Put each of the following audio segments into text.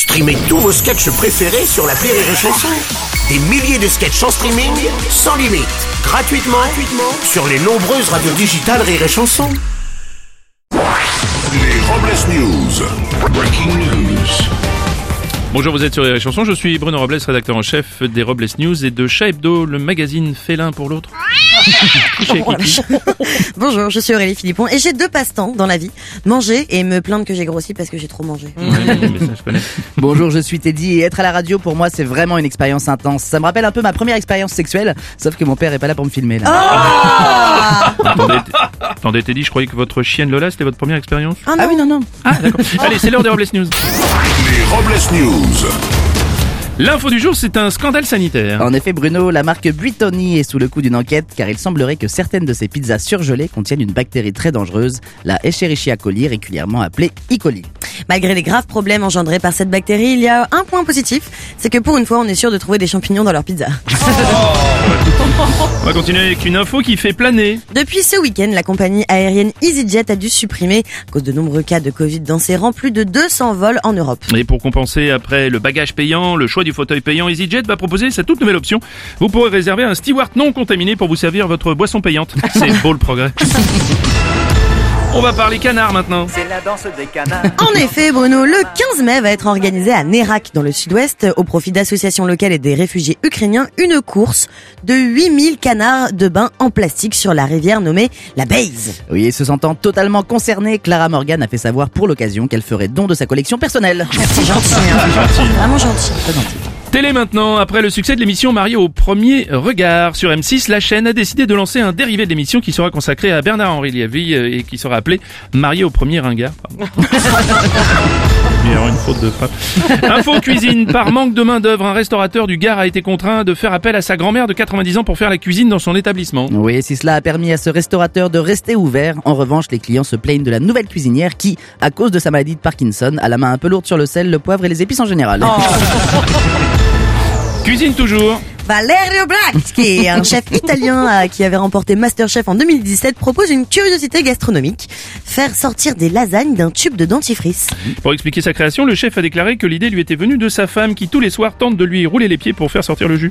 Streamez tous vos sketchs préférés sur la Rire et Chanson. Des milliers de sketchs en streaming, sans limite, gratuitement, gratuitement sur les nombreuses radios digitales Rire et Chanson. Les Robles News. Breaking news. Bonjour, vous êtes sur les chansons. Je suis Bruno Robles, rédacteur en chef des Robles News et de Chat Hebdo, le magazine félin pour l'autre. Kiki. Bonjour, je suis Aurélie Philippon et j'ai deux passe-temps dans la vie. Manger et me plaindre que j'ai grossi parce que j'ai trop mangé. Ouais, mais ça, je connais. Bonjour, je suis Teddy et être à la radio pour moi c'est vraiment une expérience intense. Ça me rappelle un peu ma première expérience sexuelle, sauf que mon père est pas là pour me filmer là. Ah Attendez, Teddy, je croyais que votre chienne Lola, c'était votre première expérience. Ah Ah non. oui non non. Ah, d'accord. Allez, c'est l'heure des Robles News. Les Robles News. L'info du jour, c'est un scandale sanitaire. En effet Bruno, la marque Buitoni est sous le coup d'une enquête car il semblerait que certaines de ses pizzas surgelées contiennent une bactérie très dangereuse, la Escherichia coli régulièrement appelée E. coli. Malgré les graves problèmes engendrés par cette bactérie, il y a un point positif, c'est que pour une fois on est sûr de trouver des champignons dans leur pizza. On va continuer avec une info qui fait planer. Depuis ce week-end, la compagnie aérienne EasyJet a dû supprimer, à cause de nombreux cas de Covid dans ses rangs, plus de 200 vols en Europe. Et pour compenser après le bagage payant, le choix du fauteuil payant, EasyJet va proposer sa toute nouvelle option. Vous pourrez réserver un steward non contaminé pour vous servir votre boisson payante. C'est beau le progrès. On va parler canard maintenant. En effet, Bruno, le 15 mai va être organisé à Nérac, dans le sud-ouest, au profit d'associations locales et des réfugiés ukrainiens, une course de 8000 canards de bain en plastique sur la rivière nommée la Baise. Oui, et se sentant totalement concernée, Clara Morgan a fait savoir pour l'occasion qu'elle ferait don de sa collection personnelle. C'est gentil, hein. Vraiment gentil. Très gentil. Télé maintenant, après le succès de l'émission Marié au premier regard sur M6, la chaîne a décidé de lancer un dérivé de l'émission qui sera consacré à Bernard-Henri Lévy euh, et qui sera appelé Marié au premier ringard. Pardon. Il y aura une faute de frappe. Info cuisine. Par manque de main d'œuvre, un restaurateur du Gard a été contraint de faire appel à sa grand-mère de 90 ans pour faire la cuisine dans son établissement. Oui, si cela a permis à ce restaurateur de rester ouvert, en revanche, les clients se plaignent de la nouvelle cuisinière qui, à cause de sa maladie de Parkinson, a la main un peu lourde sur le sel, le poivre et les épices en général. Cuisine toujours. Valerio Bracchi, un chef italien euh, qui avait remporté Masterchef en 2017, propose une curiosité gastronomique. Faire sortir des lasagnes d'un tube de dentifrice. Pour expliquer sa création, le chef a déclaré que l'idée lui était venue de sa femme qui tous les soirs tente de lui rouler les pieds pour faire sortir le jus.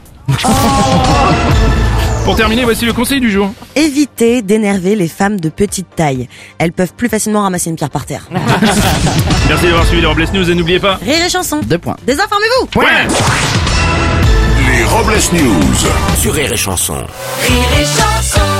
pour terminer, voici le conseil du jour. Évitez d'énerver les femmes de petite taille. Elles peuvent plus facilement ramasser une pierre par terre. Merci d'avoir suivi les Robles News et n'oubliez pas... Rire et chanson. Deux points. Désinformez-vous Les Robles News. Sur Rire et Chanson. Rire et chanson